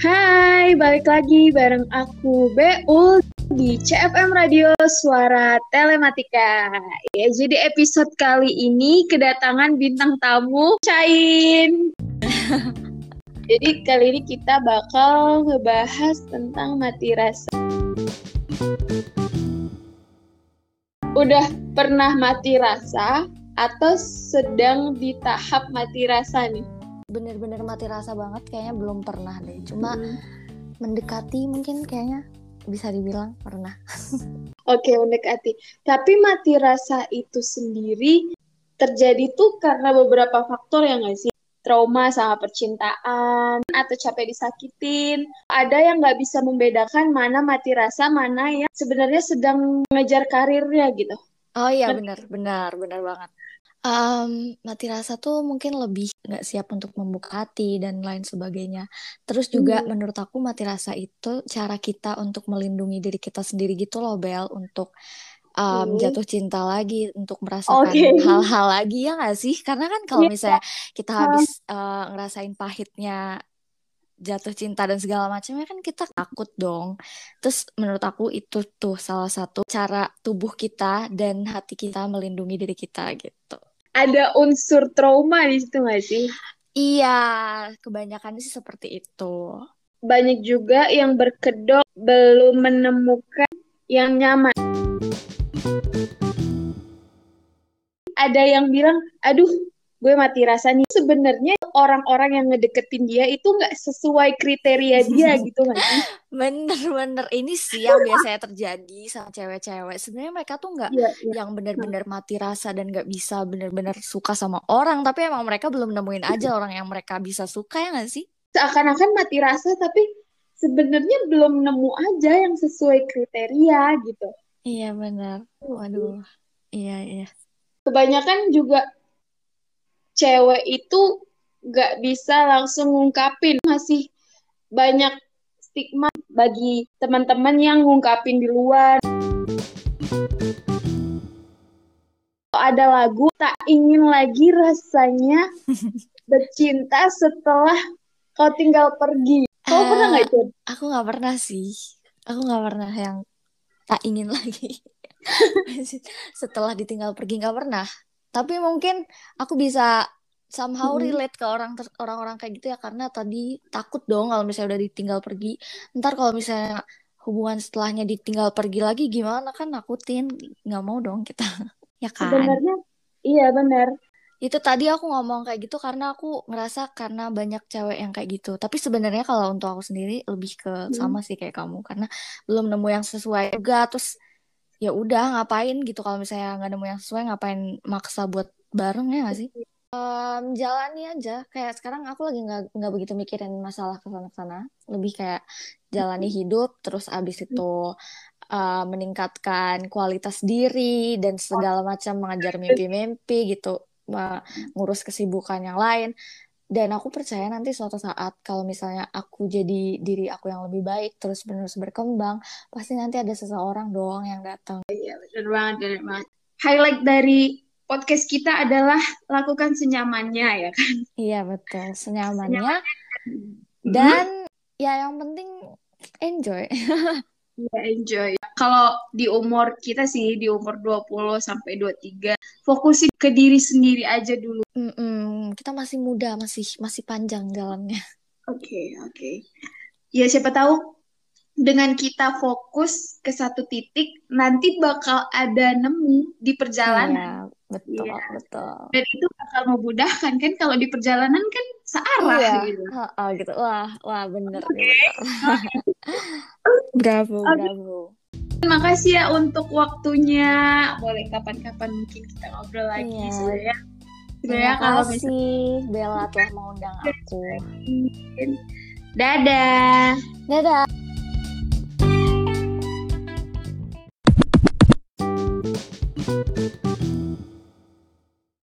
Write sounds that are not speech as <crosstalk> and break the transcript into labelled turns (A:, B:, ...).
A: Hai, balik lagi bareng aku Beul di CFM Radio Suara Telematika. Ya, jadi episode kali ini kedatangan bintang tamu Cain. <laughs> jadi kali ini kita bakal ngebahas tentang mati rasa. Udah pernah mati rasa atau sedang di tahap mati rasa nih?
B: Bener-bener mati rasa banget kayaknya belum pernah deh cuma hmm. mendekati mungkin kayaknya bisa dibilang pernah <laughs>
A: oke mendekati tapi mati rasa itu sendiri terjadi tuh karena beberapa faktor yang nggak sih trauma sama percintaan atau capek disakitin. Ada yang nggak bisa membedakan mana mati rasa, mana yang sebenarnya sedang mengejar karirnya gitu.
B: Oh iya benar, benar, benar banget. Um, mati rasa tuh mungkin lebih nggak siap untuk membuka hati dan lain sebagainya. Terus juga hmm. menurut aku mati rasa itu cara kita untuk melindungi diri kita sendiri gitu loh Bel untuk um, jatuh cinta lagi untuk merasakan okay. hal-hal lagi ya nggak sih? Karena kan kalau yeah. misalnya kita habis uh, ngerasain pahitnya jatuh cinta dan segala macamnya kan kita takut dong. Terus menurut aku itu tuh salah satu cara tubuh kita dan hati kita melindungi diri kita gitu
A: ada unsur trauma di situ nggak sih?
B: Iya, kebanyakan sih seperti itu.
A: Banyak juga yang berkedok belum menemukan yang nyaman. Ada yang bilang, aduh gue mati rasa nih. Sebenarnya orang-orang yang ngedeketin dia itu nggak sesuai kriteria dia <laughs> gitu kan?
B: Bener-bener ini sih yang biasanya terjadi sama cewek-cewek. Sebenarnya mereka tuh nggak ya, ya. yang bener-bener mati rasa dan nggak bisa bener-bener suka sama orang. Tapi emang mereka belum nemuin aja orang yang mereka bisa suka ya nggak sih?
A: Seakan-akan mati rasa tapi sebenarnya belum nemu aja yang sesuai kriteria gitu.
B: Iya benar. Waduh. Iya iya.
A: Kebanyakan juga cewek itu gak bisa langsung ngungkapin. Masih banyak stigma bagi teman-teman yang ngungkapin di luar. Ada lagu tak ingin lagi rasanya <laughs> bercinta setelah kau tinggal pergi. Kau uh, pernah nggak itu
B: aku nggak pernah sih. Aku nggak pernah yang tak ingin lagi. <laughs> <laughs> Setelah ditinggal pergi nggak pernah tapi mungkin aku bisa somehow relate ke orang orang-orang kayak gitu ya karena tadi takut dong kalau misalnya udah ditinggal pergi. Ntar kalau misalnya hubungan setelahnya ditinggal pergi lagi gimana? Kan nakutin nggak mau dong kita. <laughs> Ya kan?
A: Sebenarnya iya benar.
B: Itu tadi aku ngomong kayak gitu karena aku ngerasa karena banyak cewek yang kayak gitu. Tapi sebenarnya kalau untuk aku sendiri lebih ke hmm. sama sih kayak kamu karena belum nemu yang sesuai juga terus ya udah ngapain gitu kalau misalnya nggak nemu yang sesuai ngapain maksa buat bareng ya gak sih? Um, jalani aja. Kayak sekarang aku lagi nggak nggak begitu mikirin masalah ke sana sana lebih kayak jalani hidup terus abis itu uh, meningkatkan kualitas diri dan segala macam mengajar mimpi-mimpi gitu ngurus kesibukan yang lain dan aku percaya nanti suatu saat kalau misalnya aku jadi diri aku yang lebih baik terus menerus berkembang pasti nanti ada seseorang doang yang datang.
A: Iya benar banget benar banget. Highlight dari podcast kita adalah lakukan senyamannya ya kan.
B: Iya betul senyamannya. senyamannya. Dan hmm. ya yang penting enjoy. <laughs>
A: Iya enjoy. Kalau di umur kita sih di umur 20 sampai 23 fokusin ke diri sendiri aja dulu.
B: Mm -mm, kita masih muda, masih masih panjang jalannya.
A: Oke, okay, oke. Okay. Ya siapa tahu dengan kita fokus ke satu titik nanti bakal ada nemu di perjalanan.
B: Iya, betul, iya. betul.
A: Dan itu bakal memudahkan kan kalau di perjalanan kan searah iya.
B: gitu. Oh, gitu. Wah, wah bener okay. <laughs> bravo, okay. bravo.
A: Terima kasih ya untuk waktunya. Boleh kapan-kapan mungkin kita ngobrol lagi iya. sebenarnya.
B: Terima kalau kasih Bella telah mengundang aku.
A: Dadah.
B: Dadah.